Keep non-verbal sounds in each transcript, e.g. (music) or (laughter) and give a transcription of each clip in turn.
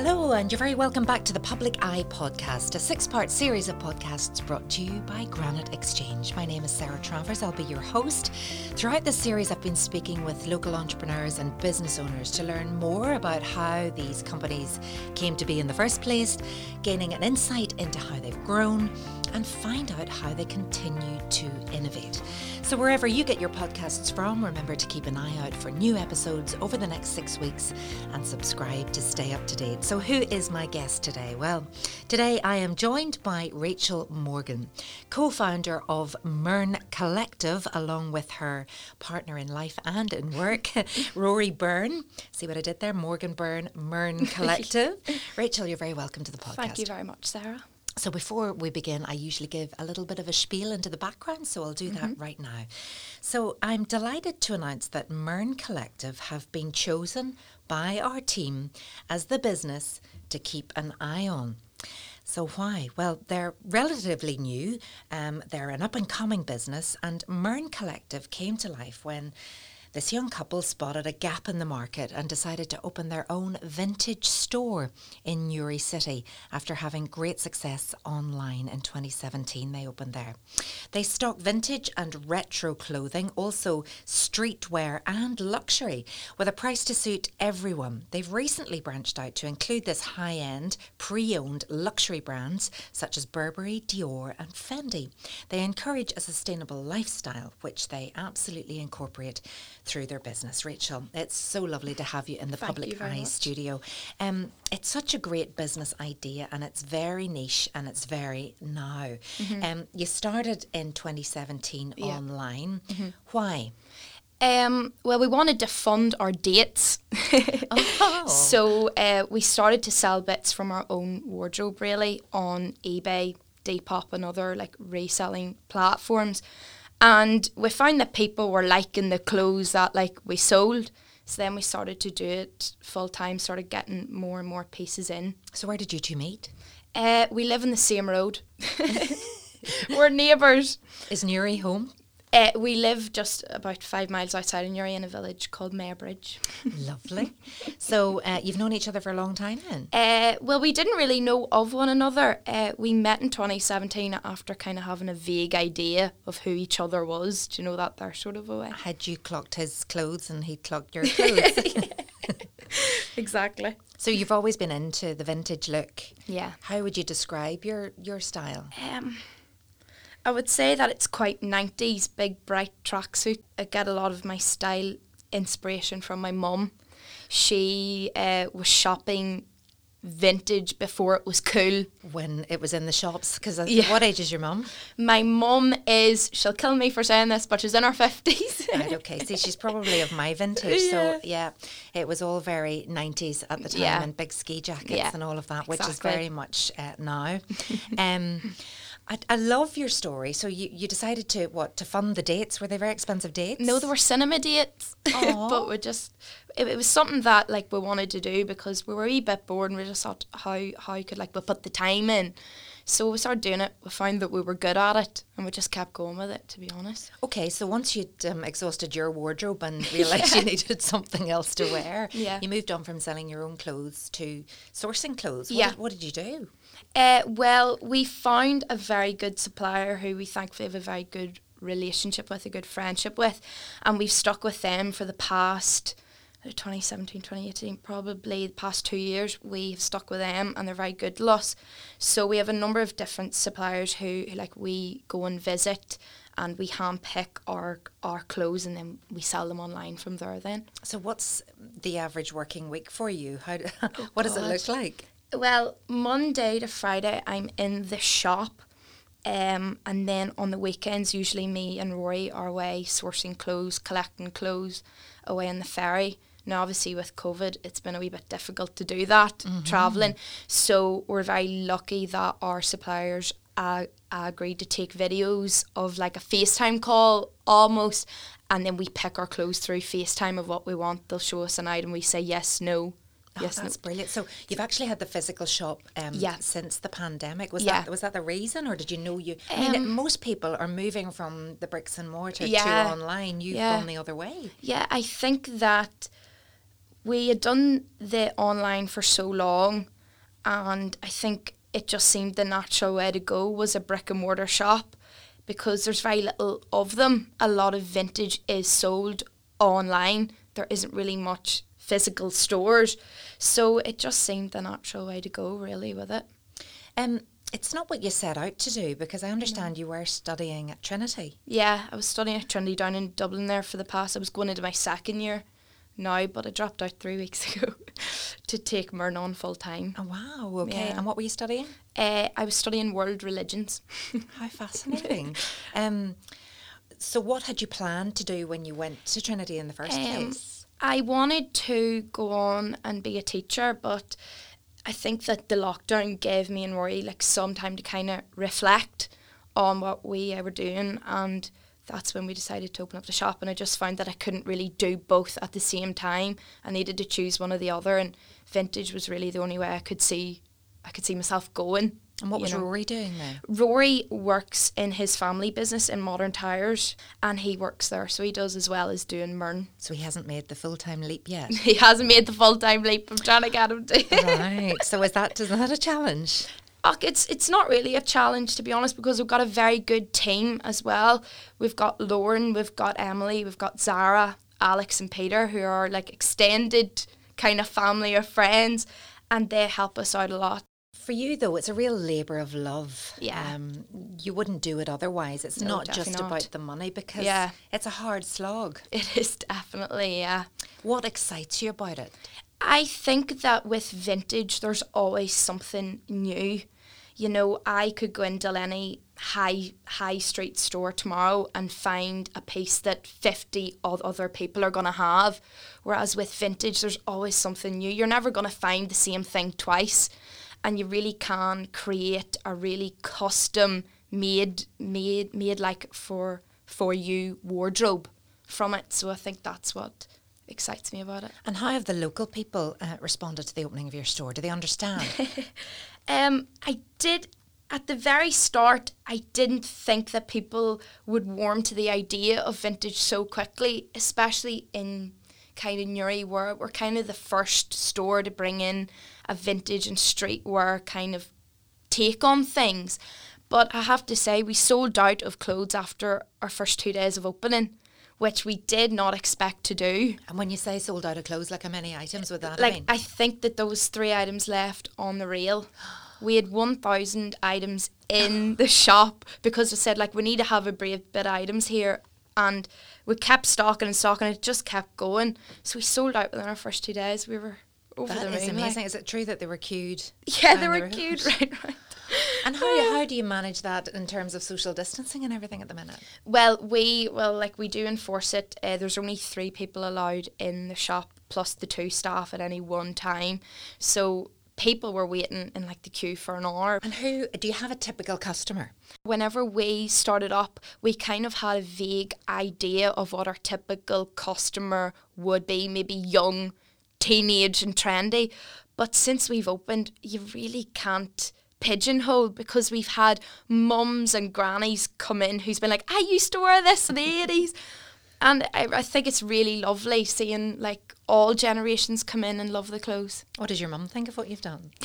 Hello, and you're very welcome back to the Public Eye Podcast, a six part series of podcasts brought to you by Granite Exchange. My name is Sarah Travers, I'll be your host. Throughout this series, I've been speaking with local entrepreneurs and business owners to learn more about how these companies came to be in the first place, gaining an insight into how they've grown, and find out how they continue to innovate. So, wherever you get your podcasts from, remember to keep an eye out for new episodes over the next six weeks and subscribe to stay up to date. So, who is my guest today? Well, today I am joined by Rachel Morgan, co founder of Myrne Collective, along with her partner in life and in work, (laughs) Rory Byrne. See what I did there? Morgan Byrne, Myrne (laughs) Collective. Rachel, you're very welcome to the podcast. Thank you very much, Sarah. So before we begin, I usually give a little bit of a spiel into the background, so I'll do that Mm-hmm. right now. So I'm delighted to announce that Myrne Collective have been chosen by our team as the business to keep an eye on. So why? Well, they're relatively new. Um, they're an up and coming business, and Myrne Collective came to life when this young couple spotted a gap in the market and decided to open their own vintage store in Newry City after having great success online in 2017. They opened there. They stock vintage and retro clothing, also streetwear and luxury, with a price to suit everyone. They've recently branched out to include this high end, pre owned luxury brands such as Burberry, Dior, and Fendi. They encourage a sustainable lifestyle, which they absolutely incorporate through their business. Rachel, it's so lovely to have you in the Thank Public Eye much. studio. Um, it's such a great business idea and it's very niche and it's very now. Um, you started in 2017 Mm-hmm. Yeah. Mm-hmm. online. Why? Um, well, we wanted to fund our dates. (laughs) Oh. So uh, we started to sell bits from our own wardrobe really on eBay, Depop and other like reselling platforms. And we found that people were liking the clothes that like we sold. So then we started to do it full time, started getting more and more pieces in. So, where did you two meet? Uh, we live in the same road. (laughs) (laughs) We're neighbours. Is Newry home? Uh, we live just about five miles outside of Newry in a village called Mayobridge. (laughs) Lovely. So, uh, you've known each other for a long time then? Uh, well, we didn't really know of one another. Uh, we met in 2017 after kind of having a vague idea of who each other was. Do you know that there sort of a way? Had you clocked his clothes and he'd clocked your (laughs) clothes? (laughs) Exactly. so, you've always been into the vintage look. Yeah. How would you describe your, your style? Um, I would say that it's quite 90s, big bright tracksuit. I get a lot of my style inspiration from my mum. She uh, was shopping vintage before it was cool. When it was in the shops? Because Yeah. what age is your mum? My mum is, she'll kill me for saying this, but she's in her 50s. Right, okay. See, she's (laughs) probably of my vintage. So, yeah, it was all very 90s at the time Yeah. and big ski jackets Yeah, and all of that, which is very much uh, now. (laughs) um, I, I love your story. So, you, you decided to, what, to fund the dates? Were they very expensive dates? No, they were cinema dates, (laughs) but we just it, it was something that like we wanted to do because we were a wee bit bored and we just thought how how could like we put the time in. So we started doing it. We found that we were good at it, and we just kept going with it. To be honest, Okay, so once you'd um, exhausted your wardrobe and realised you (laughs) needed something else to wear, Yeah. you moved on from selling your own clothes to sourcing clothes. What Yeah. Did, what did you do? Uh, well, we found a very good supplier who we thankfully have a very good relationship with, a good friendship with, and we've stuck with them for the past. uh, 2017, 2018, probably the past two years, we've stuck with them and they're very good to us. So we have a number of different suppliers who, who like we go and visit and we handpick our our clothes and then we sell them online from there then. So, what's the average working week for you? How? Do, (laughs) what does it look like? Well, Monday to Friday, I'm in the shop. Um, and then on the weekends, usually me and Rory are away sourcing clothes, collecting clothes away on the ferry. Now, obviously, with COVID, it's been a wee bit difficult to do that, travelling. So, we're very lucky that our suppliers uh, agreed to take videos of like a FaceTime call almost. And then we pick our clothes through FaceTime of what we want. They'll show us an item, we say yes, no. Oh, yes, no. that's brilliant. So you've actually had the physical shop um, Yeah. since the pandemic. Was Yeah. that was that the reason, or did you know you? I mean, Um, most people are moving from the bricks and mortar Yeah. to online. You've Yeah. gone the other way. Yeah, I think that we had done the online for so long, and I think it just seemed the natural way to go was a brick and mortar shop because there's very little of them. A lot of vintage is sold online. There isn't really much physical stores, so it just seemed the natural way to go, really, with it. Um, it's not what you set out to do because I understand you were studying at Trinity. Yeah, I was studying at Trinity down in Dublin there for the past. I was going into my second year now, but I dropped out three (laughs) weeks ago to take Myrne on full time. Oh wow, okay. Yeah. And what were you studying? Uh, I was studying world religions. How fascinating. (laughs) um, so what had you planned to do when you went to Trinity in the first Um, place? I wanted to go on and be a teacher, but I think that the lockdown gave me and Rory like some time to kind of reflect on what we were doing, and that's when we decided to open up the shop. And I just found that I couldn't really do both at the same time. I needed to choose one or the other, and vintage was really the only way I could see I could see myself going. And what was know. Rory doing there? Rory works in his family business in modern tires, and he works there, so he does as well as doing Myrne. So he hasn't made the full time leap yet. (laughs) He hasn't made the full time leap. I'm trying to get him to. right. So is that is that a challenge? It's it's not really a challenge to be honest because we've got a very good team as well. We've got Lauren, we've got Emily, we've got Zara, Alex, and Peter who are like extended kind of family or friends, and they help us out a lot. For you though, it's a real labour of love. Yeah. Um, you wouldn't do it otherwise. It's No, not just not. about the money because Yeah. it's a hard slog. (laughs) It is definitely yeah. What excites you about it? I think that with vintage, there's always something new. You know, I could go into any high high street store tomorrow and find a piece that 50 oth- other people are going to have. Whereas with vintage, there's always something new. You're never going to find the same thing twice. And you really can create a really custom made made made like for for you wardrobe from it. So I think that's what excites me about it. And how have the local people uh, responded to the opening of your store? Do they understand? (laughs) Um, I did at the very start. I didn't think that people would warm to the idea of vintage so quickly, especially in kind of Newry, where we're kind of the first store to bring in a vintage and streetwear kind of take on things. But I have to say, we sold out of clothes after our first two days of opening, which we did not expect to do. and when you say sold out of clothes, like how many items would that Like been? I think that those three items left on the reel. We had one thousand items in the shop because I said like we need to have a brave bit of items here, and we kept stocking and stocking. It just kept going. So we sold out within our first two days. We were over That the is moon. like- amazing. Is it true that they were queued? yeah, they were road? cute, right? Right. And how, (laughs) how do you manage that in terms of social distancing and everything at the minute? Well, we well like we do enforce it. Uh, there's only three people allowed in the shop plus the two staff at any one time. So people were waiting in like the queue for an hour. And who do you have a typical customer? Whenever we started up, we kind of had a vague idea of what our typical customer would be, maybe young, teenage, and trendy. But since we've opened, you really can't pigeonhole because we've had mums and grannies come in who's been like, I used to wear this in the 80s. And I, I think it's really lovely seeing like all generations come in and love the clothes. What does your mum think of what you've done? (laughs)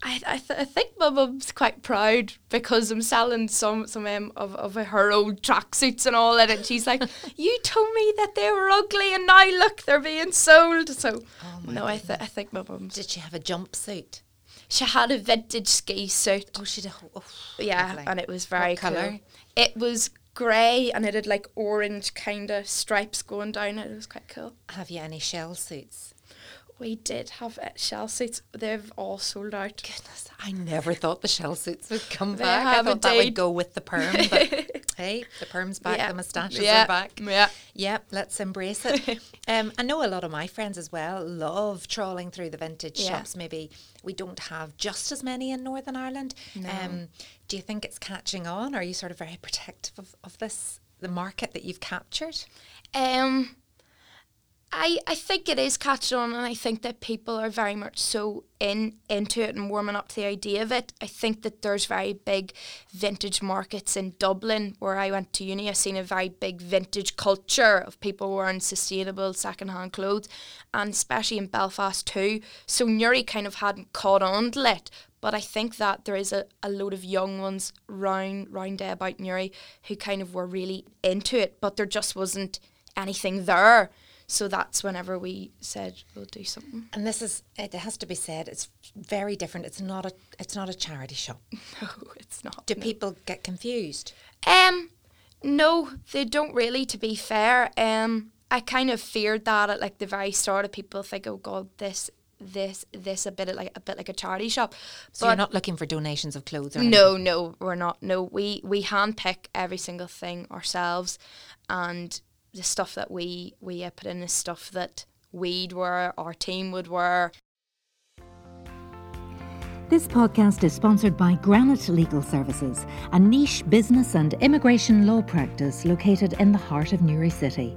I, I, th- I think my mum's quite proud because I'm selling some some um, of, of her old tracksuits and all that, and she's like, (laughs) "You told me that they were ugly, and now look, they're being sold." So, Oh no, I, th- I think my mum's. Did she have a jumpsuit? She had a vintage ski suit, Oh, she did. Oh, yeah, lovely. and it was very What colour? cool. It was grey, and it had like orange kind of stripes going down it. It was quite cool. Have you any shell suits? We did have uh, shell suits. They've all sold out. Goodness, I never thought the shell suits would come They back. I thought that would go with the perm, but (laughs) hey, the perm's back, Yeah. the moustaches Yeah. are back. Yeah. Yep, let's embrace it. (laughs) um, I know a lot of my friends as well love trawling through the vintage Yeah. shops. Maybe we don't have just as many in Northern Ireland. Um, do you think it's catching on? Or are you sort of very protective of, of this, the market that you've captured? Um, I, I think it is catching on and I think that people are very much so in into it and warming up to the idea of it. I think that there's very big vintage markets in Dublin where I went to uni. I've seen a very big vintage culture of people wearing sustainable second-hand clothes and especially in Belfast too. So Newry kind of hadn't caught on to it. But I think that there is a, a load of young ones round round there about Newry who kind of were really into it, but there just wasn't anything there. So that's whenever we said we'll do something. And this is it has to be said, it's very different. It's not a it's not a charity shop. (laughs) No, it's not. Do no. people get confused? Um no, they don't really to be fair. Um I kind of feared that at like the very start of people think, Oh God, this this this a bit of like a bit like a charity shop. So you're not looking for donations of clothes or No, no, we're not. No, we we handpick every single thing ourselves, and the stuff that we we put in is stuff that we'd wear, our team would wear. This podcast is sponsored by Granite Legal Services, a niche business and immigration law practice located in the heart of Newry City.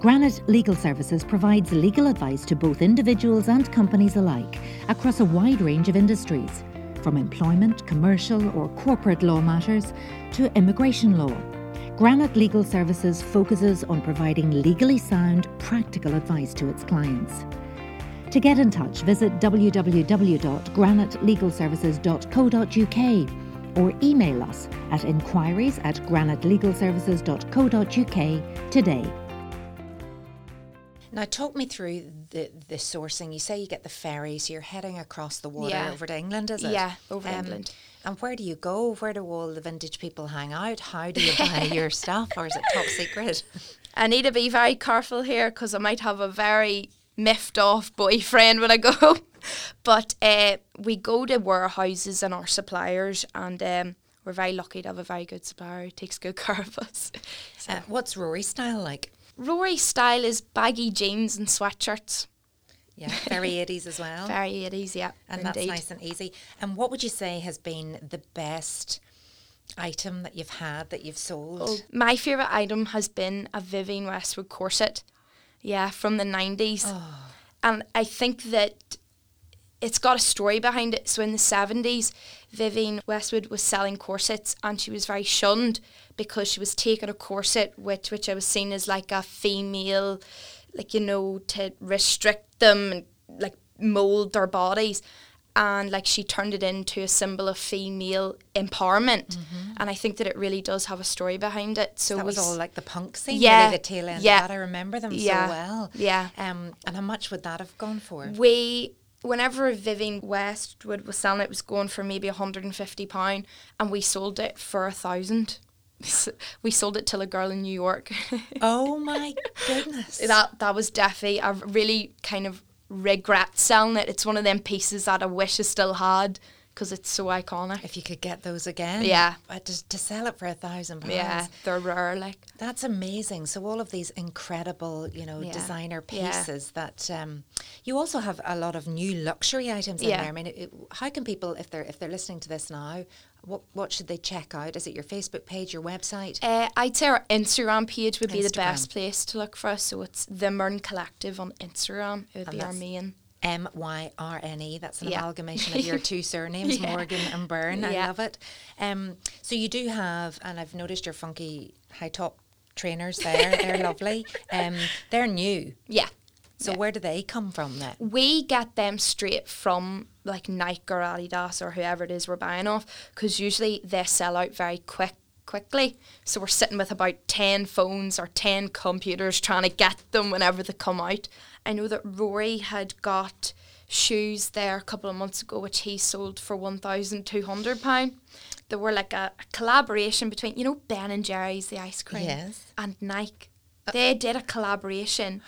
Granite Legal Services provides legal advice to both individuals and companies alike across a wide range of industries, from employment, commercial, or corporate law matters to immigration law. Granite Legal Services focuses on providing legally sound, practical advice to its clients. To get in touch, visit www.granitelegalservices.co.uk or email us at inquiries at granitelegalservices.co.uk today. Now, talk me through the, the sourcing. You say you get the ferry, so you're heading across the water Yeah. over to England, is it? Um, Yeah, over to England. And where do you go? Where do all the vintage people hang out? How do you buy (laughs) your stuff, or is it top secret? I need to be very careful here because I might have a very miffed off boyfriend when I go. (laughs) but uh, we go to warehouses and our suppliers, and um, we're very lucky to have a very good supplier who takes good (laughs) care of us. So. Uh, what's Rory style like? Rory's style is baggy jeans and sweatshirts. Yeah, very 80s as well. (laughs) Very 80s, yeah. and indeed. that's nice and easy. And what would you say has been the best item that you've had that you've sold? Oh, my favourite item has been a Vivienne Westwood corset. Yeah, from the 90s. Oh. And I think that it's got a story behind it. So in the 70s, Vivienne Westwood was selling corsets and she was very shunned because she was taking a corset which which I was seen as like a female like you know to restrict them and like mold their bodies and like she turned it into a symbol of female empowerment and I think that it really does have a story behind it so that was all like the punk scene, Yeah, really, the tail end yeah. of that. I remember them Yeah, so well. yeah. Um, and how much would that have gone for? we whenever Vivienne Westwood was selling it, it was going for maybe hundred and fifty pound, and we sold it for a thousand. (laughs) we sold it to a girl in New York. (laughs) oh my goodness. that that was definitely I really kind of regret selling it. It's one of them pieces that I wish I still had because it's so iconic. if you could get those again. Yeah. But to, to sell it for a thousand pounds. Yeah, they're rare. Like That's amazing. So all of these incredible, you know, Yeah. designer Yeah. pieces that um, you also have a lot of new luxury items in Yeah. there. I mean, it, it- how can people, if they're if they're listening to this now, what what should they check out? Is it your Facebook page, your website? uh, I'd say our Instagram page would be the best place to look for us. So it's the Myrne Collective on Instagram. It would And be our main. M Y R N E. That's an Yeah. amalgamation of your (laughs) two surnames, Yeah. Morgan and Byrne. I love it. Um, so you do have, and I've noticed your funky high top trainers there. They're (laughs) lovely. Um, they're new. Yeah. So where do they come from then? we get them straight from like Nike or Adidas or whoever it is we're buying off because usually they sell out very quick quickly so we're sitting with about 10 phones or 10 computers trying to get them whenever they come out I know that Rory had got shoes there a couple of months ago which he sold for £1,200 they were like a, a collaboration between you know Ben and Jerry's the ice cream? Yes. and Nike. Uh, they did a collaboration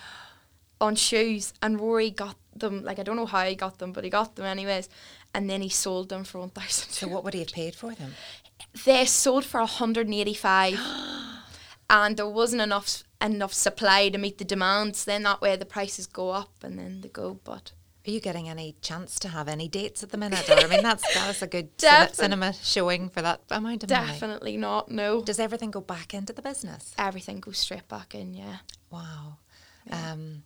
on shoes and Rory got them like I don't know how he got them but he got them anyways and then he sold them for 1000 So what would he have paid for them? they sold for 185 (gasps) and there wasn't enough enough supply to meet the demands then that way the prices go up and then they go but Are you getting any chance to have any dates at the minute? Or I mean, that's that's a good Defin- cinema showing for that amount of money. definitely not no Does everything go back into the business? everything goes straight back in yeah Wow. Um,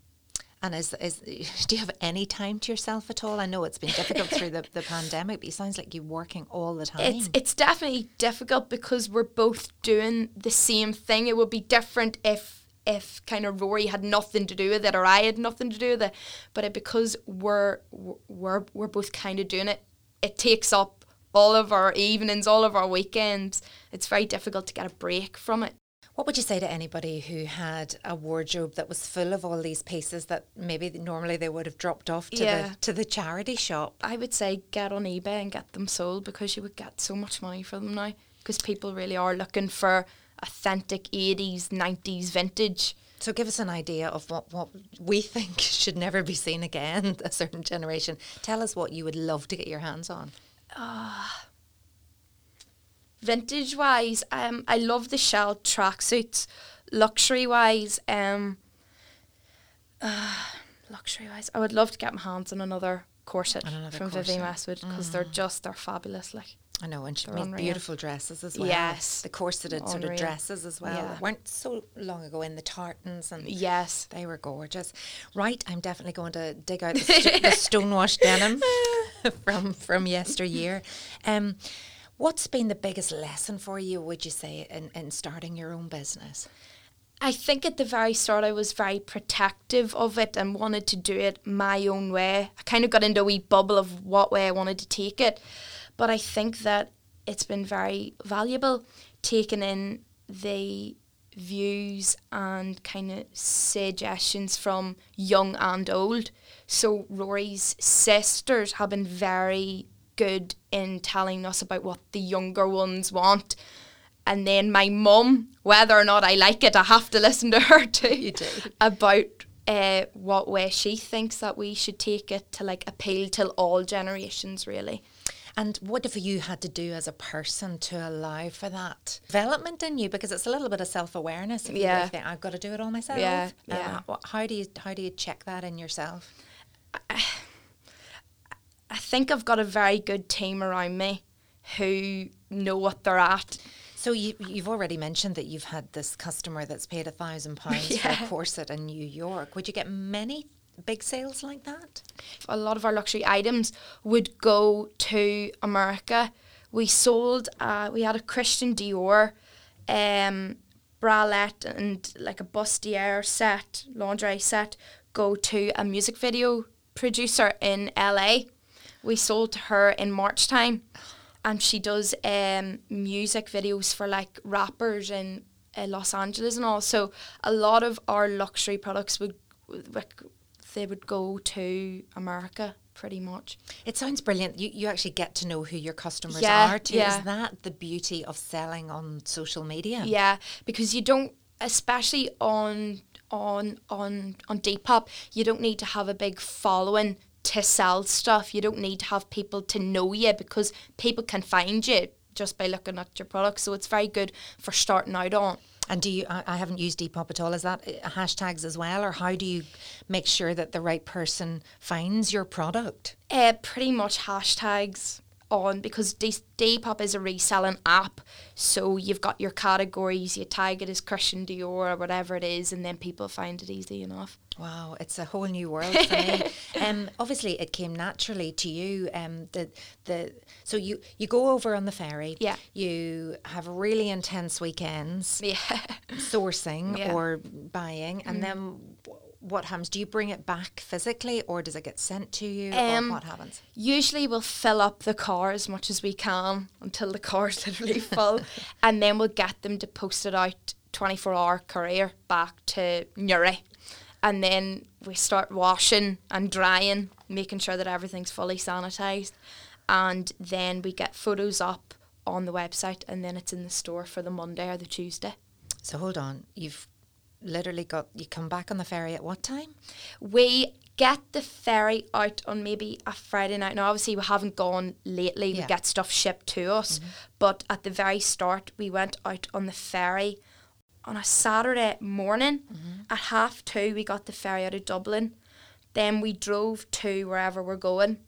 And is, is (laughs) do you have any time to yourself at all? I know it's been difficult through the, the pandemic, but it sounds like you're working all the time. It's it's definitely difficult because we're both doing the same thing. It would be different if if kind of Rory had nothing to do with it or I had nothing to do with it. But it, because we're we're we're both kind of doing it, it takes up all of our evenings, all of our weekends. It's very difficult to get a break from it. What would you say to anybody who had a wardrobe that was full of all these pieces that maybe normally they would have dropped off to Yeah. the to the charity shop? I would say get on eBay and get them sold because you would get so much money for them now. Because people really are looking for authentic 80s, 90s vintage. So give us an idea of what, what we think (laughs) should never be seen again, (laughs) a certain generation. Tell us what you would love to get your hands on. Vintage wise, um, I love the shell tracksuits. Luxury wise, um, uh, luxury wise, I would love to get my hands on another corset another from Vivienne. Westwood because they're just they're fabulous. Like I know, and she made unreal. beautiful dresses as well. Yes. The corseted sort of dresses as well. Yeah. Weren't so long ago in the tartans and yes, They were gorgeous. Right, I'm definitely going to dig out (laughs) the, st- the stonewashed denim (laughs) from from yesteryear. Um, what's been the biggest lesson for you, would you say, in, in starting your own business? I think at the very start I was very protective of it and wanted to do it my own way. I kind of got into a wee bubble of what way I wanted to take it. But I think that it's been very valuable taking in the views and kind of suggestions from young and old. So Rory's sisters have been very good in telling us about what the younger ones want. And then my mum, whether or not I like it, I have to listen to her (laughs) too. About uh, what way she thinks that we should take it to like appeal to all generations, really. And what have you had to do as a person to allow for that development in you? Because it's a little bit of self awareness. If you Yeah. think I've got to do it all myself. Yeah, Uh, yeah. wh- how do you how do you check that in yourself? I think I've got a very good team around me who know what they're at. So you you've already mentioned that you've had this customer that's paid a thousand pounds for (laughs) Yeah. a corset in New York. Would you get many big sales like that? a lot of our luxury items would go to America. We sold, uh, we had a Christian Dior um, bralette and like a bustier set, lingerie set, go to a music video producer in LA. We sold to her in March time, and she does um, music videos for like rappers in uh, Los Angeles and all. So a lot of our luxury products would, would they would go to America pretty much. It sounds brilliant. You you actually get to know who your customers Yeah, are too. yeah. Is that the beauty of selling on social media? Yeah, because you don't, especially on on on on Depop, you don't need to have a big following to sell stuff. You don't need to have people to know you because people can find you just by looking at your products. So it's very good for starting out on. And do you? I, haven't used Depop at all. Is that uh, hashtags as well, or how do you make sure that the right person finds your product? Uh, pretty much hashtags on because D- Depop is a reselling app. So you've got your categories, you tag it as Christian Dior or whatever it is, and then people find it easy enough. Wow, it's a whole new world for me. (laughs) Um, obviously, it came naturally to you. Um, the the so you you go over on the ferry. Yeah. You have really intense weekends Yeah. (laughs) sourcing Yeah. Or buying, and then wh- what happens? Do you bring it back physically, or does it get sent to you, Um, what happens? Usually we'll fill up the car as much as we can until the (laughs) car's literally full, (laughs) and then we'll get them to post it out 24 hour courier back to Newry. And then we start washing and drying, making sure that everything's fully sanitised. And then we get photos up on the website, and then it's in the store for the Monday or the Tuesday. So hold on, you've literally got you come back on the ferry at what time? We get the ferry out on maybe a Friday night. Now, obviously, we haven't gone lately. Yeah. We get stuff shipped to us. Mm-hmm. But at the very start, we went out on the ferry on a Saturday morning. Mm-hmm. At half two, we got the ferry out of Dublin. Then we drove to wherever we're going.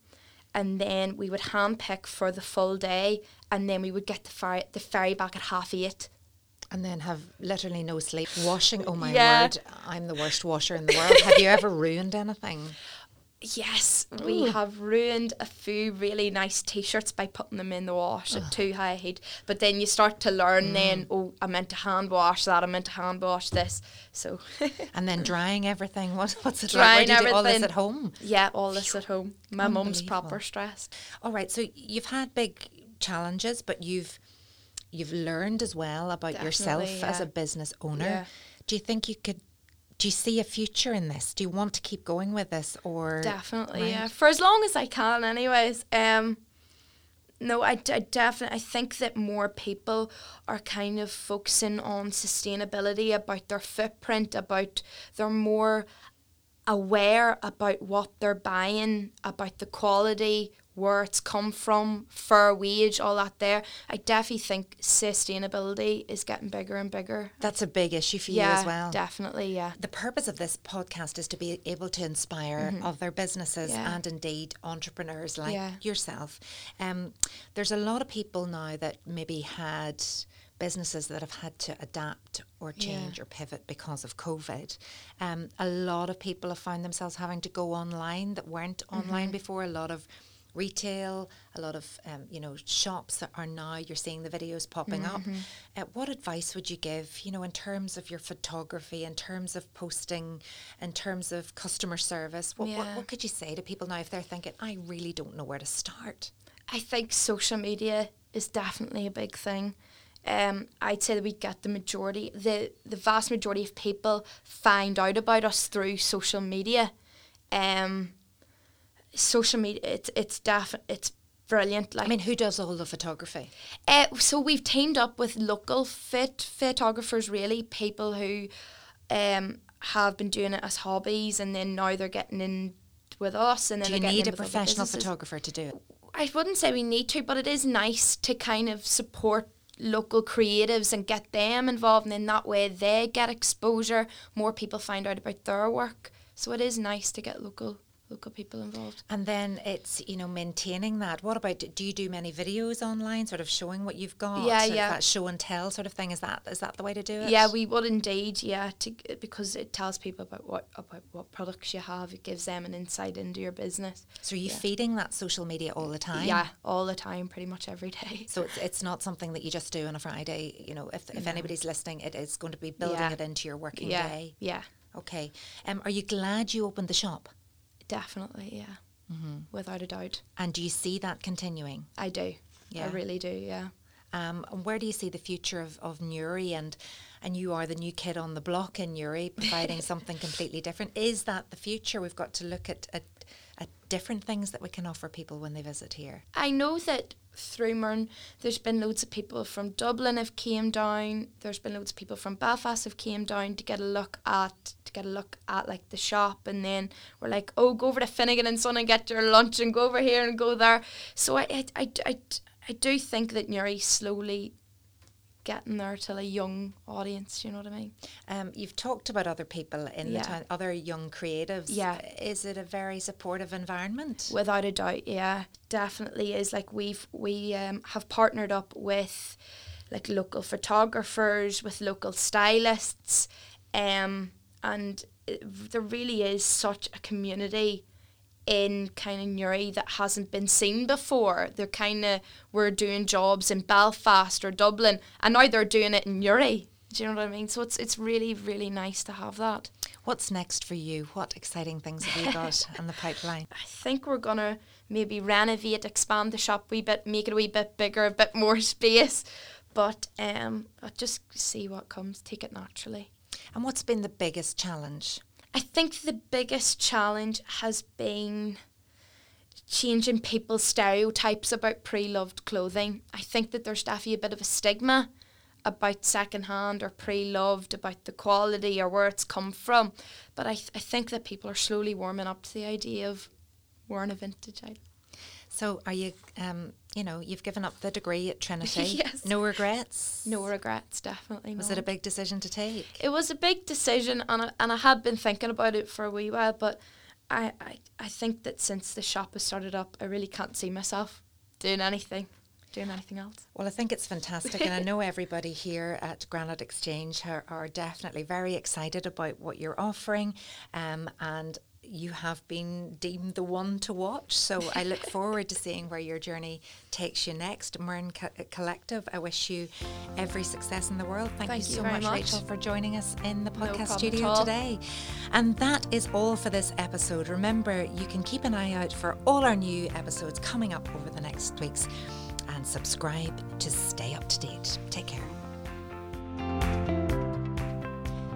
And then we would hand pick for the full day. And then we would get the ferry, the ferry back at half eight. And then have literally no sleep. Washing, oh my Yeah. word, I'm the worst washer in the world. have you ever ruined anything? Yes, we have ruined a few really nice t-shirts by putting them in the wash at too high heat. But then you start to learn mm. then, oh, I meant to hand wash that, I meant to hand wash this. So (laughs) And then drying everything. What, what's it Drying like? Where do you do all this everything. at home? yeah, all this at home. My mum's proper stressed. All right, so you've had big challenges, but you've you've learned as well about yourself Definitely, as a business owner. Yeah. Do you think you could? Do you see a future in this? Do you want to keep going with this, or Definitely, yeah. For as long as I can, anyways. Um, no, I, I definitely I think that more people are kind of focusing on sustainability about their footprint, about they're more aware about what they're buying, about the quality, where it's come from, fair wage, all that there. I definitely think sustainability is getting bigger and bigger. That's a big issue for yeah, you as well. definitely, yeah. The purpose of this podcast is to be able to inspire other businesses Mm-hmm. Yeah. and indeed entrepreneurs like Yeah. yourself. Um, there's a lot of people now that maybe had businesses that have had to adapt or Yeah. change or pivot because of COVID. Um, a lot of people have found themselves having to go online that weren't Mm-hmm. online before. A lot of retail, a lot of um, you know shops that are now you're seeing the videos popping up. Mm-hmm. Uh, what advice would you give, you know, in terms of your photography, in terms of posting, in terms of customer service? What, what, what could you say to people now if they're thinking, I really don't know where to start? I think social media is definitely a big thing. Um, I'd say that we get the majority, the the vast majority of people find out about us through social media. Um, social media, it's it's def- it's brilliant. Like I mean, who does all the photography? uh, so we've teamed up with local fit photographers, really people who um, have been doing it as hobbies, and then now they're getting in with us, and then Do you need a professional photographer to do it? I wouldn't say we need to, but it is nice to kind of support local creatives and get them involved, and in that way they get exposure. More people find out about their work, so it is nice to get local local people involved. And then it's, you know, maintaining that. What about, do you do many videos online, sort of showing what you've got? Yeah, yeah. That show and tell sort of thing. Is that is that the way to do it? Yeah, we would indeed. Yeah, to, because it tells people about what about what products you have. It gives them an insight into your business. So are you Yeah. feeding that social media all the time? Yeah, all the time, pretty much every day. (laughs) So it's, it's not something that you just do on a Friday. You know, if, if anybody's listening, it is going to be building Yeah. it into your working yeah, day. yeah, Okay. Um, are you glad you opened the shop? Definitely. Yeah, Mm-hmm. without a doubt, And do you see that continuing? I do. Yeah. I really do. Yeah. Um, and where do you see the future of, of Newry and and you are the new kid on the block in Newry (laughs) providing something completely different? Is that the future? We've got to look at, at, at different things that we can offer people when they visit here. I know that through Myrne, there's been loads of people from Dublin have came down. There's been loads of people from Belfast have came down to get a look at to get a look at like the shop, and then we're like, oh, go over to Finnegan and Son and get your lunch, and go over here and go there. So I I, I, I, I do think that Newry's slowly getting there to a young audience. You know what I mean? Um, you've talked about other people in Yeah. the town, other young creatives. Yeah. Is it a very supportive environment? Without a doubt, yeah, definitely is. Like we've we um, have partnered up with like local photographers, with local stylists, um, and it, there really is such a community in kind of Newry that hasn't been seen before. They're kind of were doing jobs in Belfast or Dublin, and now they're doing it in Newry. Do you know what I mean? So it's it's really really nice to have that. What's next for you? What exciting things have you got (laughs) in the pipeline? I think we're gonna maybe renovate, expand the shop a wee bit, make it a wee bit bigger, a bit more (laughs) space. But um, I'll just see what comes. Take it naturally. And what's been the biggest challenge? I think the biggest challenge has been changing people's stereotypes about pre-loved clothing. I think that there's definitely a bit of a stigma about secondhand or pre-loved, about the quality or where it's come from. But I, th- I think that people are slowly warming up to the idea of wearing a vintage item. So, are you, um, you know, you've given up the degree at Trinity? (laughs) Yes. No regrets? No regrets, definitely. Was not. it a big decision to take? It was a big decision, and I, and I had been thinking about it for a wee while. But I, I, I think that since the shop has started up, I really can't see myself doing anything. doing anything else. Well, I think it's fantastic, and I know (laughs) everybody here at Granite Exchange are, are definitely very excited about what you're offering, um, and you have been deemed the one to watch. So I look (laughs) forward to seeing where your journey takes you next. Myrne Co- uh, Collective, I wish you every success in the world. Thank, Thank you you so much, much. Rachel, for joining us in the podcast at studio today. And that is all for this episode. Remember, you can keep an eye out for all our new episodes coming up over the next weeks and subscribe to stay up to date. Take care.